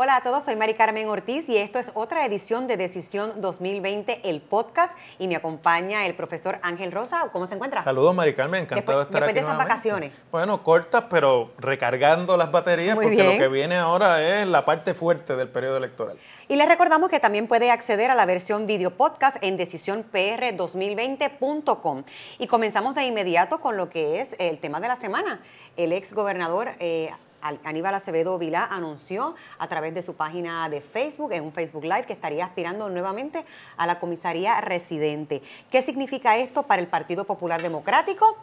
Hola a todos, soy Mari Carmen Ortiz y esto es otra edición de Decisión 2020, el podcast, y me acompaña el profesor Ángel Rosa. ¿Cómo se encuentra? Saludos, Mari Carmen, encantado después, de estar después aquí. de esas nuevamente. vacaciones. Bueno, cortas, pero recargando las baterías, Muy porque bien. lo que viene ahora es la parte fuerte del periodo electoral. Y les recordamos que también puede acceder a la versión video podcast en decisionpr2020.com. Y comenzamos de inmediato con lo que es el tema de la semana. El ex gobernador eh, Aníbal Acevedo Vilá anunció a través de su página de Facebook, en un Facebook Live, que estaría aspirando nuevamente a la comisaría residente. ¿Qué significa esto para el Partido Popular Democrático?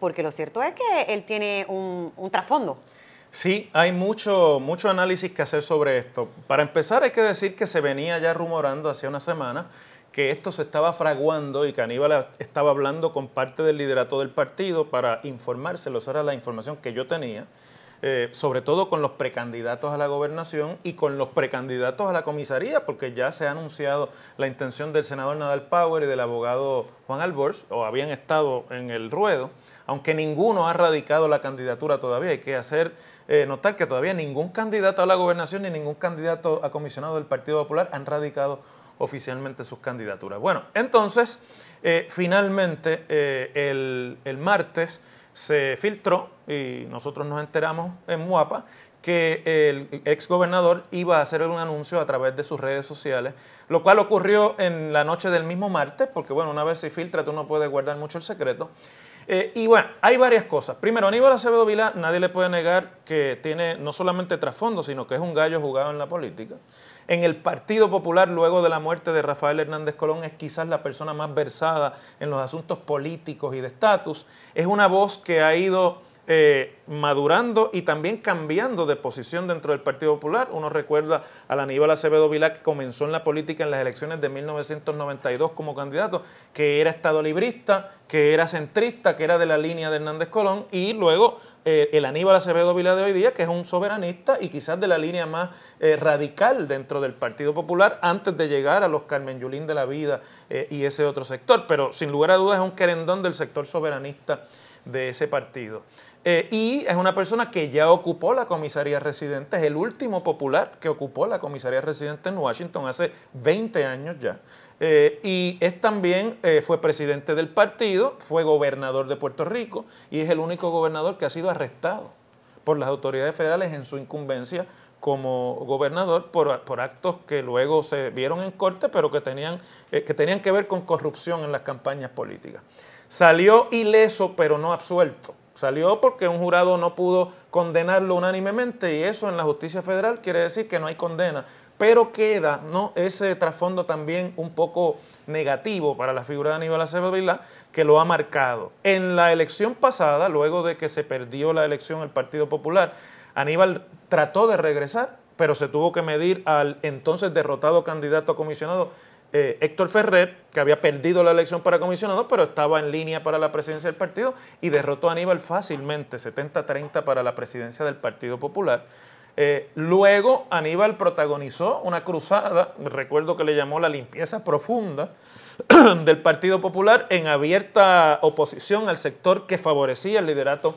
Porque lo cierto es que él tiene un, trasfondo. Sí, hay mucho, mucho análisis que hacer sobre esto. Para empezar, hay que decir que se venía ya rumorando hace una semana que esto se estaba fraguando y que Aníbal estaba hablando con parte del liderato del partido para informárselo. Esa era la información que yo tenía, eh, sobre todo con los precandidatos a la gobernación y con los precandidatos a la comisaría, porque ya se ha anunciado la intención del senador Nadal Power y del abogado Juan Alborz, o habían estado en el ruedo aunque ninguno ha radicado la candidatura todavía. Hay que hacer eh, notar que todavía ningún candidato a la gobernación ni ningún candidato a comisionado del Partido Popular han radicado oficialmente sus candidaturas. Bueno, entonces, eh, finalmente, el martes se filtró y nosotros nos enteramos en Muapa que el ex gobernador iba a hacer un anuncio a través de sus redes sociales, lo cual ocurrió en la noche del mismo martes, porque bueno, una vez se filtra tú no puedes guardar mucho el secreto. Eh, y bueno, hay varias cosas. Primero, Aníbal Acevedo Vilá, nadie le puede negar que tiene no solamente trasfondo, sino que es un gallo jugado en la política. En el Partido Popular, luego de la muerte de Rafael Hernández Colón, es quizás la persona más versada en los asuntos políticos y de estatus. Es una voz que ha ido eh, madurando y también cambiando de posición dentro del Partido Popular. Uno recuerda al Aníbal Acevedo Vilá que comenzó en la política en las elecciones de 1992 como candidato, que era estadolibrista, que era centrista, que era de la línea de Hernández Colón, y luego eh, el Aníbal Acevedo Vilá de hoy día, que es un soberanista y quizás de la línea más eh, radical dentro del Partido Popular, antes de llegar a los Carmen Yulín de la vida y ese otro sector. Pero sin lugar a dudas es un querendón del sector soberanista de ese partido. Eh, y es una persona que ya ocupó la comisaría residente, es el último popular que ocupó la comisaría residente en Washington hace 20 años ya. Eh, y es también, eh, fue presidente del partido, fue gobernador de Puerto Rico y es el único gobernador que ha sido arrestado por las autoridades federales en su incumbencia como gobernador por, por actos que luego se vieron en corte, pero que tenían, que tenían que ver con corrupción en las campañas políticas. Salió ileso, pero no absuelto. Salió porque un jurado no pudo condenarlo unánimemente y eso en la justicia federal quiere decir que no hay condena. Pero queda ¿no? ese trasfondo también un poco negativo para la figura de Aníbal Acevedo Vilá, que lo ha marcado. En la elección pasada, luego de que se perdió la elección el Partido Popular, Aníbal trató de regresar, pero se tuvo que medir al entonces derrotado candidato a comisionado eh, Héctor Ferrer, que había perdido la elección para comisionado, pero estaba en línea para la presidencia del partido y derrotó a Aníbal fácilmente, 70-30 para la presidencia del Partido Popular. Eh, luego Aníbal protagonizó una cruzada, recuerdo que le llamó la limpieza profunda del Partido Popular en abierta oposición al sector que favorecía el liderato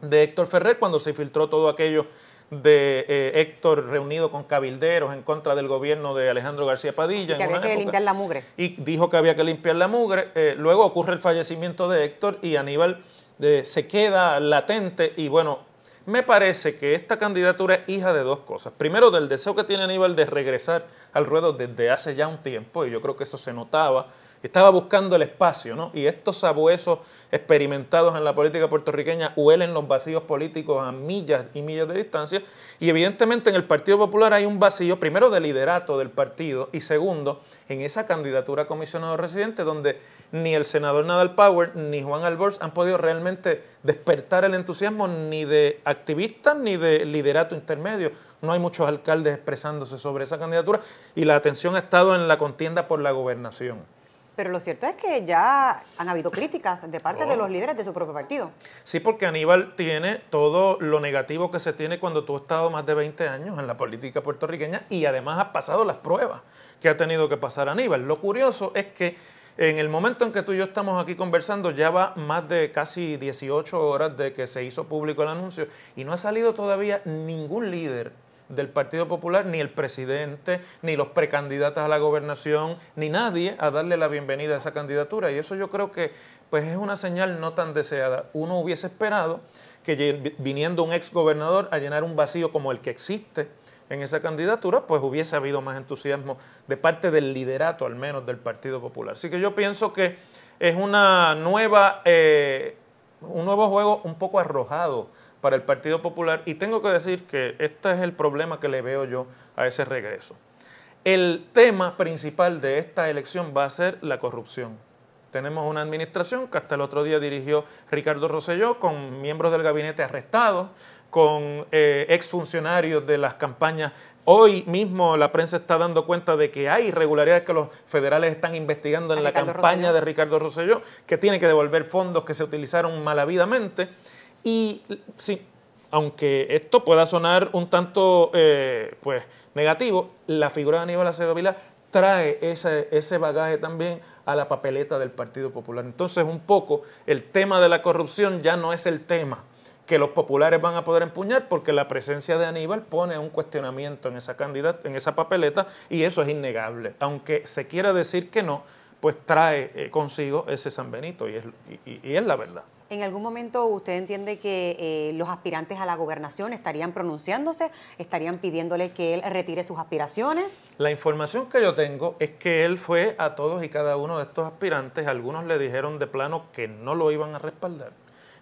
de Héctor Ferrer cuando se filtró todo aquello de eh, Héctor reunido con cabilderos en contra del gobierno de Alejandro García Padilla. que en había que época, limpiar la mugre. Y dijo que había que limpiar la mugre. Eh, luego ocurre el fallecimiento de Héctor y Aníbal eh, se queda latente y bueno, me parece que esta candidatura es hija de dos cosas. Primero, del deseo que tiene Aníbal de regresar al ruedo desde hace ya un tiempo, y yo creo que eso se notaba. Estaba buscando el espacio, ¿no? Y estos sabuesos experimentados en la política puertorriqueña huelen los vacíos políticos a millas y millas de distancia. Y evidentemente en el Partido Popular hay un vacío, primero de liderato del partido, y segundo, en esa candidatura a comisionado residente, donde ni el senador Nadal Power ni Juan Alborz han podido realmente despertar el entusiasmo ni de activistas ni de liderato intermedio. No hay muchos alcaldes expresándose sobre esa candidatura y la atención ha estado en la contienda por la gobernación. Pero lo cierto es que ya han habido críticas de parte de Oh. los líderes de su propio partido. Sí, porque Aníbal tiene todo lo negativo que se tiene cuando tú has estado más de 20 años en la política puertorriqueña y además has pasado las pruebas que ha tenido que pasar Aníbal. Lo curioso es que en el momento en que tú y yo estamos aquí conversando, ya va más de casi 18 horas de que se hizo público el anuncio y no ha salido todavía ningún líder del Partido Popular, ni el presidente, ni los precandidatos a la gobernación, ni nadie a darle la bienvenida a esa candidatura. Y eso yo creo que pues es una señal no tan deseada. Uno hubiese esperado que viniendo un ex gobernador a llenar un vacío como el que existe en esa candidatura, pues hubiese habido más entusiasmo de parte del liderato, al menos del Partido Popular. Así que yo pienso que es una nueva, eh, un nuevo juego un poco arrojado para el Partido Popular y tengo que decir que este es el problema que le veo yo a ese regreso. El tema principal de esta elección va a ser la corrupción. Tenemos una administración que hasta el otro día dirigió Ricardo Rosselló con miembros del gabinete arrestados, con eh, exfuncionarios de las campañas. Hoy mismo la prensa está dando cuenta de que hay irregularidades que los federales están investigando en la campaña de Ricardo Rosselló, que tiene que devolver fondos que se utilizaron malavidamente. Y sí, aunque esto pueda sonar un tanto eh, pues, negativo, la figura de Aníbal Acevedo Vila trae ese, ese bagaje también a la papeleta del Partido Popular. Entonces, un poco el tema de la corrupción ya no es el tema que los populares van a poder empuñar porque la presencia de Aníbal pone un cuestionamiento en esa candidata, en esa papeleta y eso es innegable. Aunque se quiera decir que no, pues trae eh, consigo ese San Benito y es, y, es la verdad. ¿En algún momento usted entiende que eh, los aspirantes a la gobernación estarían pronunciándose, estarían pidiéndole que él retire sus aspiraciones? La información que yo tengo es que él fue a todos y cada uno de estos aspirantes, algunos le dijeron de plano que no lo iban a respaldar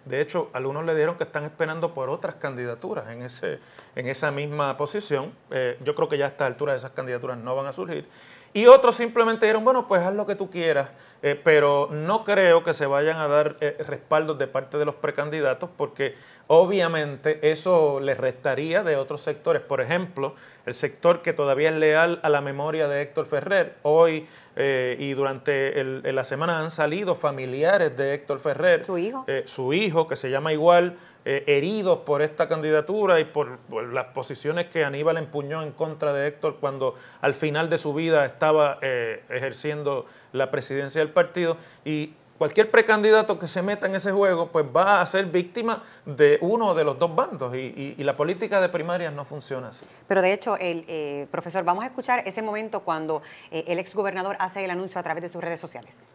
de hecho, algunos le dijeron que están esperando por otras candidaturas en, ese, en esa misma posición. Eh, yo creo que ya a esta altura esas candidaturas no van a surgir. Y otros simplemente dijeron, bueno, pues haz lo que tú quieras, eh, pero no creo que se vayan a dar eh, respaldos de parte de los precandidatos porque obviamente eso les restaría de otros sectores. Por ejemplo, el sector que todavía es leal a la memoria de Héctor Ferrer. Hoy eh, y durante la semana han salido familiares de Héctor Ferrer. Su hijo. su hijo, que se llama igual. Eh, heridos por esta candidatura y por, las posiciones que Aníbal empuñó en contra de Héctor cuando al final de su vida estaba eh, ejerciendo la presidencia del partido. Y cualquier precandidato que se meta en ese juego, pues va a ser víctima de uno de los dos bandos y, la política de primarias no funciona así. Pero de hecho, el eh, profesor, vamos a escuchar ese momento cuando el ex gobernador hace el anuncio a través de sus redes sociales.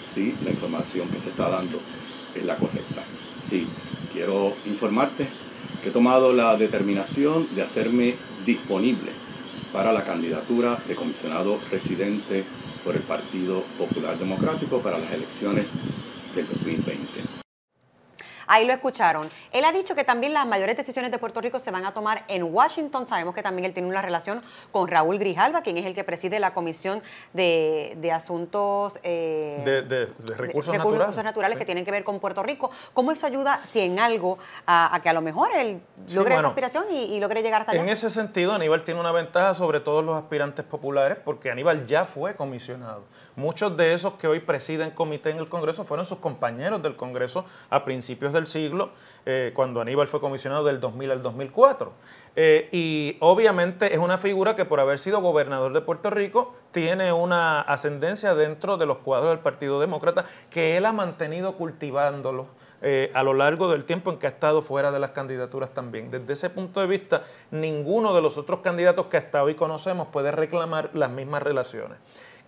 Sí, la información que se está dando es la correcta. Sí, quiero informarte que he tomado la determinación de hacerme disponible para la candidatura de comisionado residente por el Partido Popular Democrático para las elecciones del 2020. Ahí lo escucharon. Él ha dicho que también las mayores decisiones de Puerto Rico se van a tomar en Washington. Sabemos que también él tiene una relación con Raúl Grijalva, quien es el que preside la Comisión de, Asuntos eh, de, Recursos, naturales, que tienen que ver con Puerto Rico. ¿Cómo eso ayuda, si en algo, a, que a lo mejor él logre esa aspiración y, logre llegar hasta allá? En ese sentido, Aníbal tiene una ventaja sobre todos los aspirantes populares porque Aníbal ya fue comisionado. Muchos de esos que hoy presiden comité en el Congreso fueron sus compañeros del Congreso a principios del siglo, eh, cuando Aníbal fue comisionado del 2000 al 2004. Eh, y obviamente es una figura que por haber sido gobernador de Puerto Rico tiene una ascendencia dentro de los cuadros del Partido Demócrata que él ha mantenido cultivándolo. Eh, a lo largo del tiempo en que ha estado fuera de las candidaturas también. Desde ese punto de vista, ninguno de los otros candidatos que hasta hoy conocemos puede reclamar las mismas relaciones.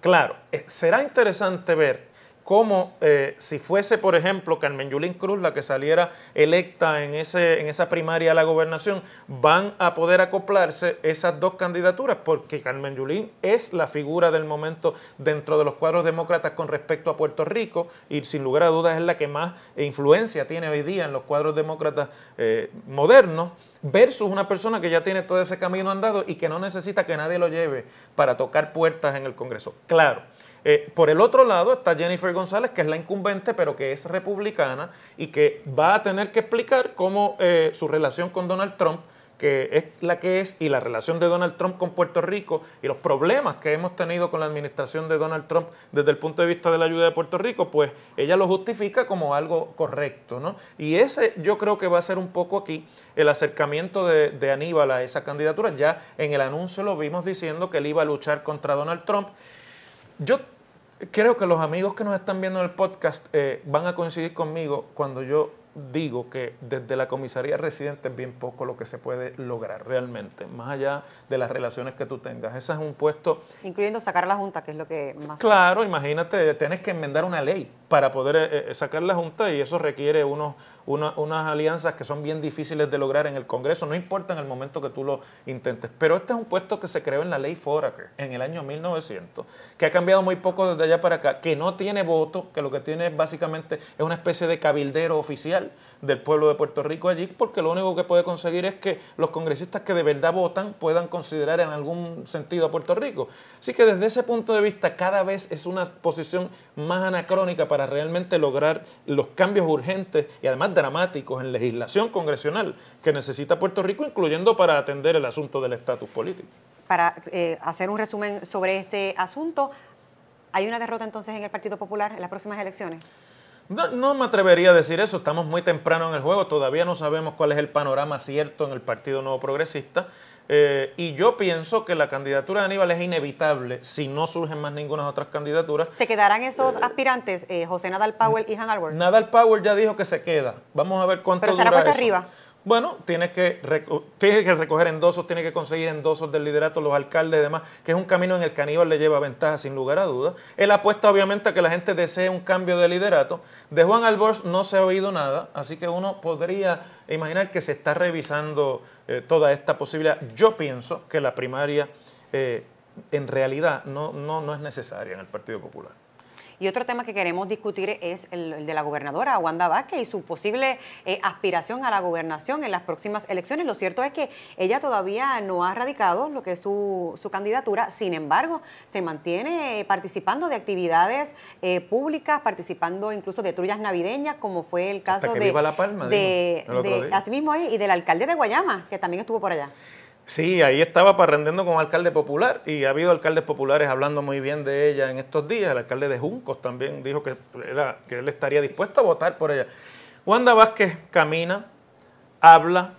Claro, será interesante ver como eh, si fuese, por ejemplo, Carmen Yulín Cruz la que saliera electa en, ese, en esa primaria a la gobernación, van a poder acoplarse esas dos candidaturas, porque Carmen Yulín es la figura del momento dentro de los cuadros demócratas con respecto a Puerto Rico y sin lugar a dudas es la que más influencia tiene hoy día en los cuadros demócratas eh, modernos versus una persona que ya tiene todo ese camino andado y que no necesita que nadie lo lleve para tocar puertas en el Congreso. Claro, eh, por el otro lado está Jennifer González, que es la incumbente, pero que es republicana y que va a tener que explicar cómo eh, su relación con Donald Trump que es la que es y la relación de Donald Trump con Puerto Rico y los problemas que hemos tenido con la administración de Donald Trump desde el punto de vista de la ayuda de Puerto Rico, pues ella lo justifica como algo correcto, ¿no? Y ese yo creo que va a ser un poco aquí el acercamiento de, de Aníbal a esa candidatura. Ya en el anuncio lo vimos diciendo que él iba a luchar contra Donald Trump. Yo creo que los amigos que nos están viendo en el podcast eh, van a coincidir conmigo cuando yo digo que desde la comisaría residente es bien poco lo que se puede lograr realmente, más allá de las relaciones que tú tengas. Ese es un puesto... Incluyendo sacar a la Junta, que es lo que más... Claro, imagínate, tienes que enmendar una ley para poder eh, eh, sacar la Junta y eso requiere unos, unas alianzas que son bien difíciles de lograr en el Congreso, no importa en el momento que tú lo intentes. Pero este es un puesto que se creó en la ley Foraker en el año 1900, que ha cambiado muy poco desde allá para acá, que no tiene voto, que lo que tiene básicamente es una especie de cabildero oficial del pueblo de Puerto Rico allí, porque lo único que puede conseguir es que los congresistas que de verdad votan puedan considerar en algún sentido a Puerto Rico. Así que desde ese punto de vista cada vez es una posición más anacrónica para realmente lograr los cambios urgentes y además dramáticos en legislación congresional que necesita Puerto Rico, incluyendo para atender el asunto del estatus político. Para eh, hacer un resumen sobre este asunto, ¿hay una derrota entonces en el Partido Popular en las próximas elecciones? No, me atrevería a decir eso, estamos muy temprano en el juego, todavía no sabemos cuál es el panorama cierto en el Partido Nuevo Progresista. Eh, y yo pienso que la candidatura de Aníbal es inevitable si no surgen más ninguna otras candidaturas. ¿Se quedarán esos aspirantes, eh, José Nadal Powell y Han Albert? Nadal Powell ya dijo que se queda. Vamos a ver cuánto Pero será dura arriba. Bueno, tienes que, que recoger endosos, tienes que conseguir endosos del liderato, los alcaldes y demás, que es un camino en el que Aníbal le lleva ventaja sin lugar a dudas. Él apuesta obviamente a que la gente desee un cambio de liderato. De Juan Albors no se ha oído nada, así que uno podría imaginar que se está revisando eh, toda esta posibilidad. Yo pienso que la primaria eh, en realidad no, no, no es necesaria en el Partido Popular. Y otro tema que queremos discutir es el, de la gobernadora Wanda Vázquez y su posible eh, aspiración a la gobernación en las próximas elecciones. Lo cierto es que ella todavía no ha radicado lo que es su, candidatura, sin embargo, se mantiene eh, participando de actividades eh, públicas, participando incluso de trullas navideñas, como fue el caso de, la Palma, de, de, y del alcalde de Guayama, que también estuvo por allá. Sí, ahí estaba parrendiendo con alcalde popular y ha habido alcaldes populares hablando muy bien de ella en estos días. El alcalde de Juncos también dijo que, que él estaría dispuesto a votar por ella. Wanda Vázquez camina, habla,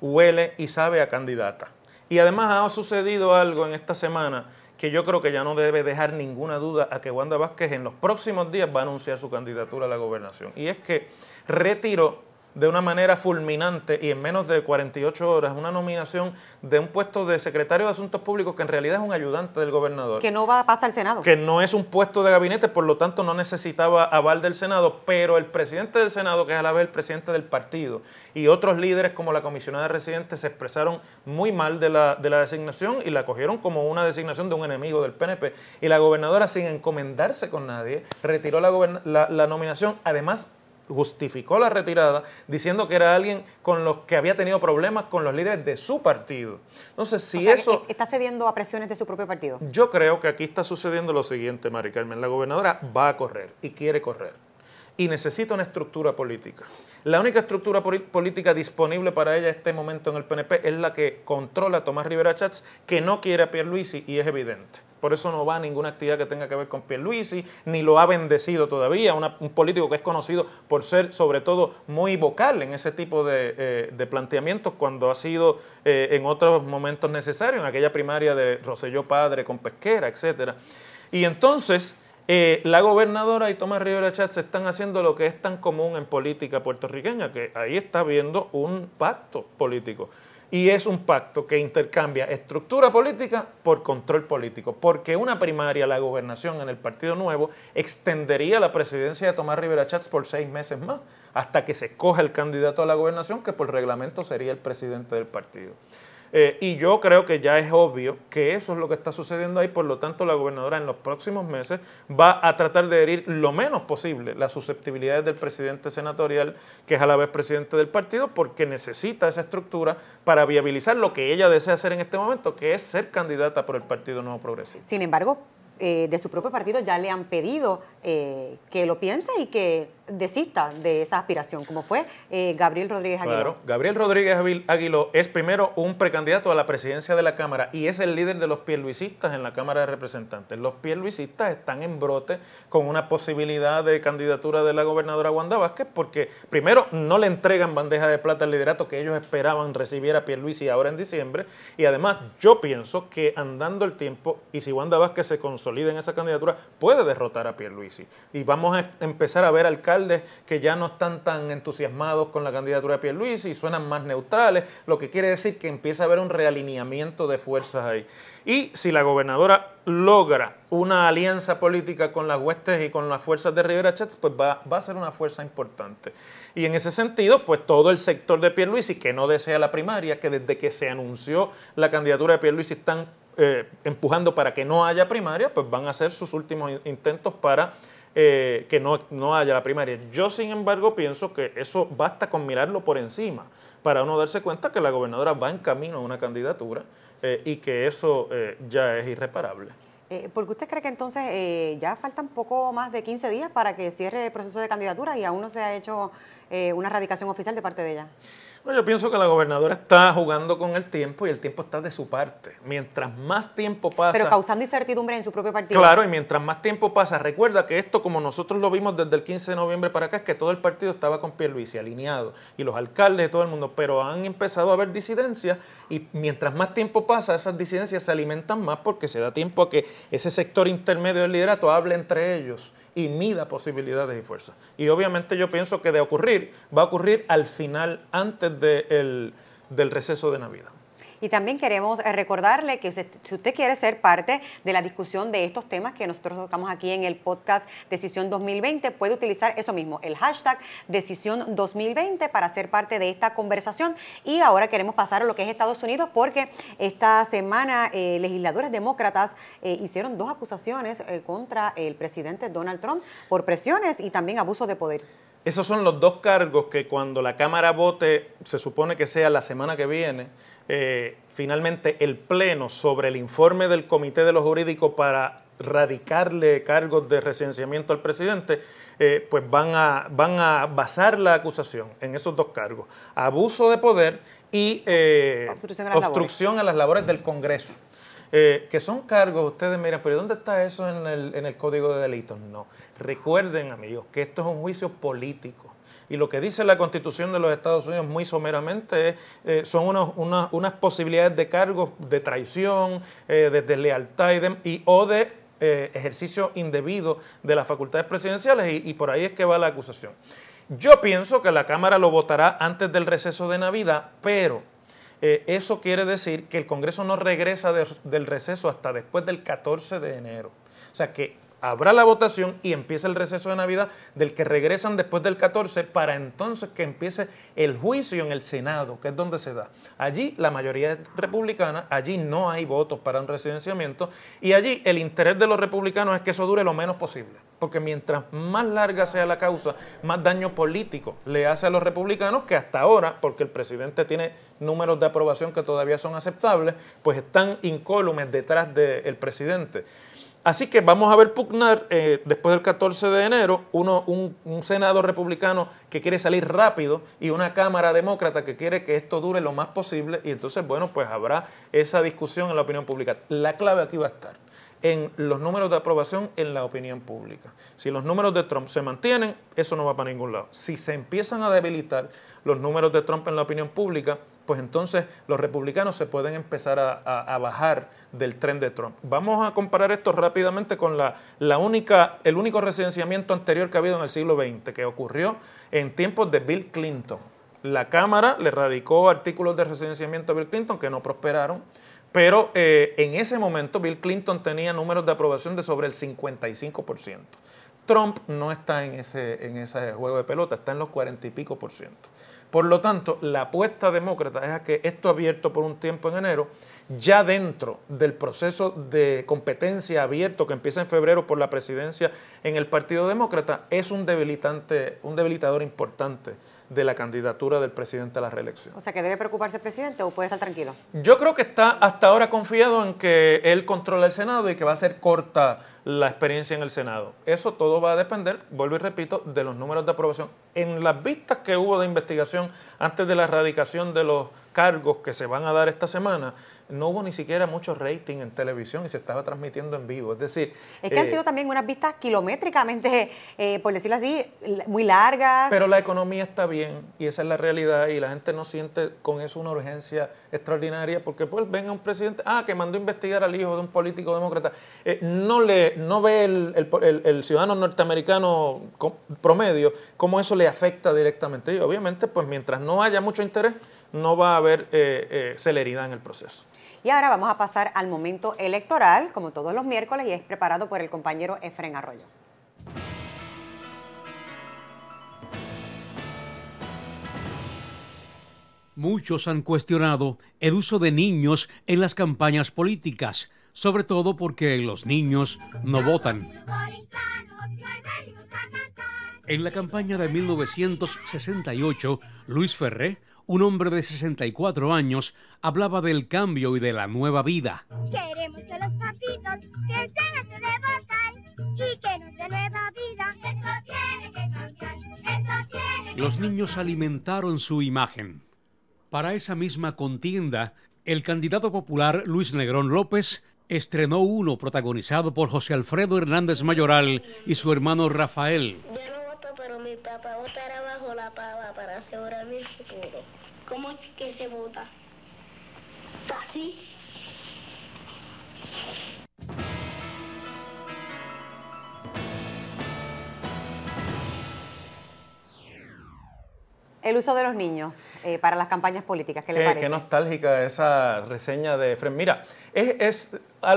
huele y sabe a candidata. Y además ha sucedido algo en esta semana que yo creo que ya no debe dejar ninguna duda a que Wanda Vázquez en los próximos días va a anunciar su candidatura a la gobernación. Y es que retiró de una manera fulminante y en menos de 48 horas una nominación de un puesto de secretario de Asuntos Públicos que en realidad es un ayudante del gobernador. Que no va a pasar al Senado. Que no es un puesto de gabinete, por lo tanto no necesitaba aval del Senado, pero el presidente del Senado, que es a la vez el presidente del partido, y otros líderes como la comisionada residente se expresaron muy mal de la, de la designación y la cogieron como una designación de un enemigo del PNP. Y la gobernadora, sin encomendarse con nadie, retiró la, la, la nominación, además justificó la retirada diciendo que era alguien con los que había tenido problemas con los líderes de su partido. Entonces, si eso... ¿Está cediendo a presiones de su propio partido? Yo creo que aquí está sucediendo lo siguiente, Mari Carmen. La gobernadora va a correr y quiere correr. Y necesita una estructura política. La única estructura política disponible para ella en este momento en el PNP es la que controla a Tomás Rivera Chats, que no quiere a Pierluisi y es evidente por eso no va a ninguna actividad que tenga que ver con Pierluisi, ni lo ha bendecido todavía, un político que es conocido por ser sobre todo muy vocal en ese tipo de, eh, planteamientos cuando ha sido eh, en otros momentos necesario, en aquella primaria de Roselló Padre con Pesquera, etcétera. Y entonces eh, la gobernadora y Tomás Rivera Chatz están haciendo lo que es tan común en política puertorriqueña, que ahí está habiendo un pacto político y es un pacto que intercambia estructura política por control político, porque una primaria, la gobernación en el Partido Nuevo, extendería la presidencia de Tomás Rivera Chats por seis meses más, hasta que se escoja el candidato a la gobernación, que por reglamento sería el presidente del partido. Eh, y yo creo que ya es obvio que eso es lo que está sucediendo ahí, por lo tanto la gobernadora en los próximos meses va a tratar de herir lo menos posible las susceptibilidades del presidente senatorial, que es a la vez presidente del partido, porque necesita esa estructura para viabilizar lo que ella desea hacer en este momento, que es ser candidata por el Partido Nuevo Progresista. Sin embargo, eh, de su propio partido ya le han pedido eh, que lo piense y que desista de esa aspiración, como fue eh, Gabriel Rodríguez Aguiló. Gabriel Rodríguez Aguiló es primero un precandidato a la presidencia de la Cámara y es el líder de los pierluisistas en la Cámara de Representantes. Los pierluisistas están en brote con una posibilidad de candidatura de la gobernadora Wanda Vázquez porque primero no le entregan bandeja de plata al liderato que ellos esperaban recibiera Pierluisi ahora en diciembre y además yo pienso que andando el tiempo y si Wanda Vázquez se consigue consoliden esa candidatura, puede derrotar a Pierluisi. Y vamos a empezar a ver alcaldes que ya no están tan entusiasmados con la candidatura de Pierluisi y suenan más neutrales, lo que quiere decir que empieza a haber un realineamiento de fuerzas ahí. Y si la gobernadora logra una alianza política con las huestes y con las fuerzas de Rivera Chats, pues va, va, a ser una fuerza importante. Y en ese sentido, pues todo el sector de Pierluisi que no desea la primaria, que desde que se anunció la candidatura de Pierluisi están eh, empujando para que no haya primaria, pues van a hacer sus últimos intentos para eh, que no, no haya la primaria. Yo, sin embargo, pienso que eso basta con mirarlo por encima para uno darse cuenta que la gobernadora va en camino a una candidatura eh, y que eso ya es irreparable. Porque usted cree que entonces ya faltan poco más de 15 días para que cierre el proceso de candidatura y aún no se ha hecho una radicación oficial de parte de ella? Bueno, yo pienso que la gobernadora está jugando con el tiempo y el tiempo está de su parte. Mientras más tiempo pasa... Pero causando incertidumbre en su propio partido. Claro, y mientras más tiempo pasa, recuerda que esto, como nosotros lo vimos desde el 15 de noviembre para acá, es que todo el partido estaba con Pierluisi alineado, y los alcaldes y todo el mundo, pero han empezado a haber disidencias, y mientras más tiempo pasa, esas disidencias se alimentan más porque se da tiempo a que ese sector intermedio del liderato hable entre ellos y mida posibilidades y fuerzas. Y obviamente yo pienso que de ocurrir, va a ocurrir al final, antes de el, del receso de Navidad. Y también queremos eh, recordarle que usted, si usted quiere ser parte de la discusión de estos temas que nosotros tocamos aquí en el podcast Decisión 2020, puede utilizar eso mismo, el hashtag Decisión 2020 para ser parte de esta conversación. Y ahora queremos pasar a lo que es Estados Unidos porque esta semana eh, legisladores demócratas eh, hicieron dos acusaciones contra el presidente Donald Trump por presiones y también abuso de poder. Esos son los dos cargos que cuando la Cámara vote, se supone que sea la semana que viene, eh, finalmente el Pleno sobre el informe del Comité de los Jurídicos para radicarle cargos de residenciamiento al presidente, eh, pues van a, van a basar la acusación en esos dos cargos, abuso de poder y eh, Obstrucción a las obstrucción a las labores del Congreso. Eh, que son cargos, ustedes miran, pero ¿dónde está eso en el, en el Código de Delitos? No. Recuerden, amigos, que esto es un juicio político. Y lo que dice la Constitución de los Estados Unidos muy someramente eh, son unas- posibilidades de cargos de traición, eh, de deslealtad y, o de eh, ejercicio indebido de las facultades presidenciales y, por ahí es que va la acusación. Yo pienso que la Cámara lo votará antes del receso de Navidad, pero eh, eso quiere decir que el Congreso no regresa de- del receso hasta después del 14 de enero. O sea que habrá la votación y empieza el receso de Navidad del que regresan después del 14 para entonces que empiece el juicio en el Senado, que es donde se da. Allí la mayoría es republicana, allí no hay votos para un residenciamiento y allí el interés de los republicanos es que eso dure lo menos posible, porque mientras más larga sea la causa, más daño político le hace a los republicanos que hasta ahora, porque el presidente tiene números de aprobación que todavía son aceptables, pues están incólumes detrás del presidente. Así que vamos a ver pugnar eh, después del 14 de enero un, un Senado republicano que quiere salir rápido y una Cámara demócrata que quiere que esto dure lo más posible y entonces, bueno, pues habrá esa discusión en la opinión pública. La clave aquí va a estar en los números de aprobación en la opinión pública. Si los números de Trump se mantienen, eso no va para ningún lado. Si se empiezan a debilitar los números de Trump en la opinión pública, pues entonces los republicanos se pueden empezar a, bajar del tren de Trump. Vamos a comparar esto rápidamente con la, única, el único residenciamiento anterior que ha habido en el siglo XX, que ocurrió en tiempos de Bill Clinton. La Cámara le radicó artículos de residenciamiento a Bill Clinton que no prosperaron. Pero eh, en ese momento Bill Clinton tenía números de aprobación de sobre el 55%. Trump no está en ese juego de pelota, está en los 40 y pico por ciento. Por lo tanto, la apuesta demócrata es a que esto abierto por un tiempo en enero, ya dentro del proceso de competencia abierto que empieza en febrero por la presidencia en el Partido Demócrata, es un debilitante, un debilitador importante de la candidatura del presidente a la reelección. O sea, que debe preocuparse el presidente o puede estar tranquilo. Yo creo que está hasta ahora confiado en que él controla el Senado y que va a ser corta la experiencia en el Senado. Eso todo va a depender, vuelvo y repito, de los números de aprobación. En las vistas que hubo de investigación antes de la erradicación de los cargos que se van a dar esta semana, no hubo ni siquiera mucho rating en televisión y se estaba transmitiendo en vivo. Es decir... Es que han sido también unas vistas kilométricamente, por decirlo así, muy largas. Pero la economía está bien y esa es la realidad y la gente no siente con eso una urgencia extraordinaria porque pues venga un presidente, ah, que mandó a investigar al hijo de un político demócrata. no, le, no ve el, ciudadano norteamericano promedio cómo eso le afecta directamente. Y obviamente, pues mientras no haya mucho interés, no va a haber eh, eh, celeridad en el proceso. Y ahora vamos a pasar al momento electoral, como todos los miércoles, y es preparado por el compañero Efren Arroyo. Muchos han cuestionado el uso de niños en las campañas políticas, sobre todo porque los niños no votan. En la campaña de 1968, Luis Ferré, un hombre de 64 años, hablaba del cambio y de la nueva vida. Queremos que los papitos que se de votar y que nos dé nueva vida. Eso tiene que cambiar, eso tiene que Los niños alimentaron su imagen. Para esa misma contienda, el candidato popular Luis Negrón López estrenó uno protagonizado por José Alfredo Hernández Mayoral y su hermano Rafael mi papá votará bajo la pava para asegurar. ¿Cómo es que se vota? ¿Así? El uso de los niños eh, para las campañas políticas, ¿qué, le parece? Qué nostálgica esa reseña de Fred. Mira, es, es,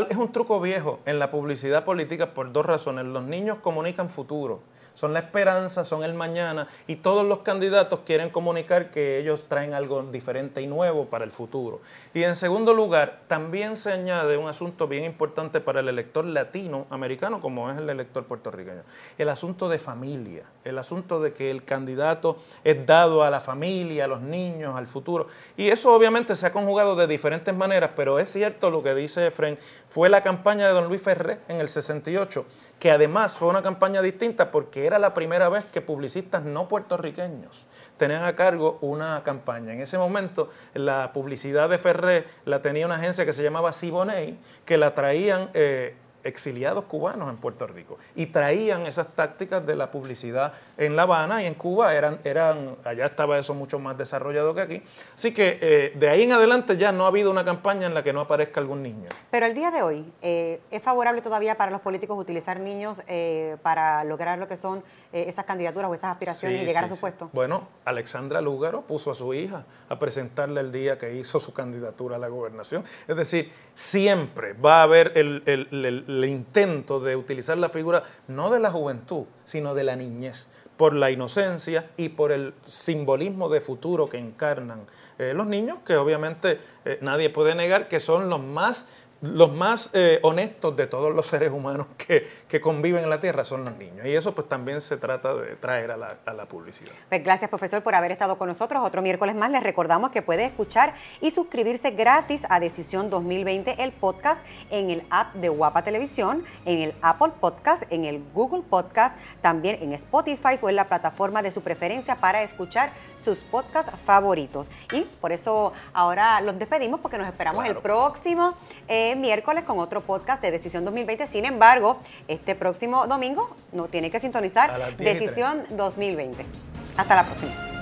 es un truco viejo en la publicidad política por dos razones. Los niños comunican futuro son la esperanza, son el mañana y todos los candidatos quieren comunicar que ellos traen algo diferente y nuevo para el futuro. Y en segundo lugar, también se añade un asunto bien importante para el elector latinoamericano como es el elector puertorriqueño, el asunto de familia, el asunto de que el candidato es dado a la familia, a los niños, al futuro. Y eso obviamente se ha conjugado de diferentes maneras, pero es cierto lo que dice Efren, fue la campaña de don Luis Ferré en el 68 que además fue una campaña distinta porque era la primera vez que publicistas no puertorriqueños tenían a cargo una campaña. En ese momento la publicidad de Ferré la tenía una agencia que se llamaba Siboney, que la traían... Eh, exiliados cubanos en Puerto Rico y traían esas tácticas de la publicidad en La Habana y en Cuba eran, eran allá estaba eso mucho más desarrollado que aquí. Así que eh, de ahí en adelante ya no ha habido una campaña en la que no aparezca algún niño. Pero el día de hoy, eh, ¿es favorable todavía para los políticos utilizar niños eh, para lograr lo que son esas candidaturas o esas aspiraciones y llegar a su puesto? Bueno, Alexandra Lúgaro puso a su hija a presentarle el día que hizo su candidatura a la gobernación. Es decir, siempre va a haber el el intento de utilizar la figura no de la juventud, sino de la niñez, por la inocencia y por el simbolismo de futuro que encarnan eh, los niños, que obviamente eh, nadie puede negar que son los más los más eh, honestos de todos los seres humanos que, conviven en la Tierra son los niños. Y eso pues también se trata de traer a la, a la, publicidad. Pues gracias profesor por haber estado con nosotros. Otro miércoles más les recordamos que puede escuchar y suscribirse gratis a Decisión 2020, el podcast, en el app de Guapa Televisión, en el Apple Podcast, en el Google Podcast, también en Spotify o en la plataforma de su preferencia para escuchar sus podcasts favoritos. Y por eso ahora los despedimos porque nos esperamos el próximo eh, miércoles con otro podcast de Decisión 2020. Sin embargo, este próximo domingo no tiene que sintonizar Decisión 2020. Hasta la próxima.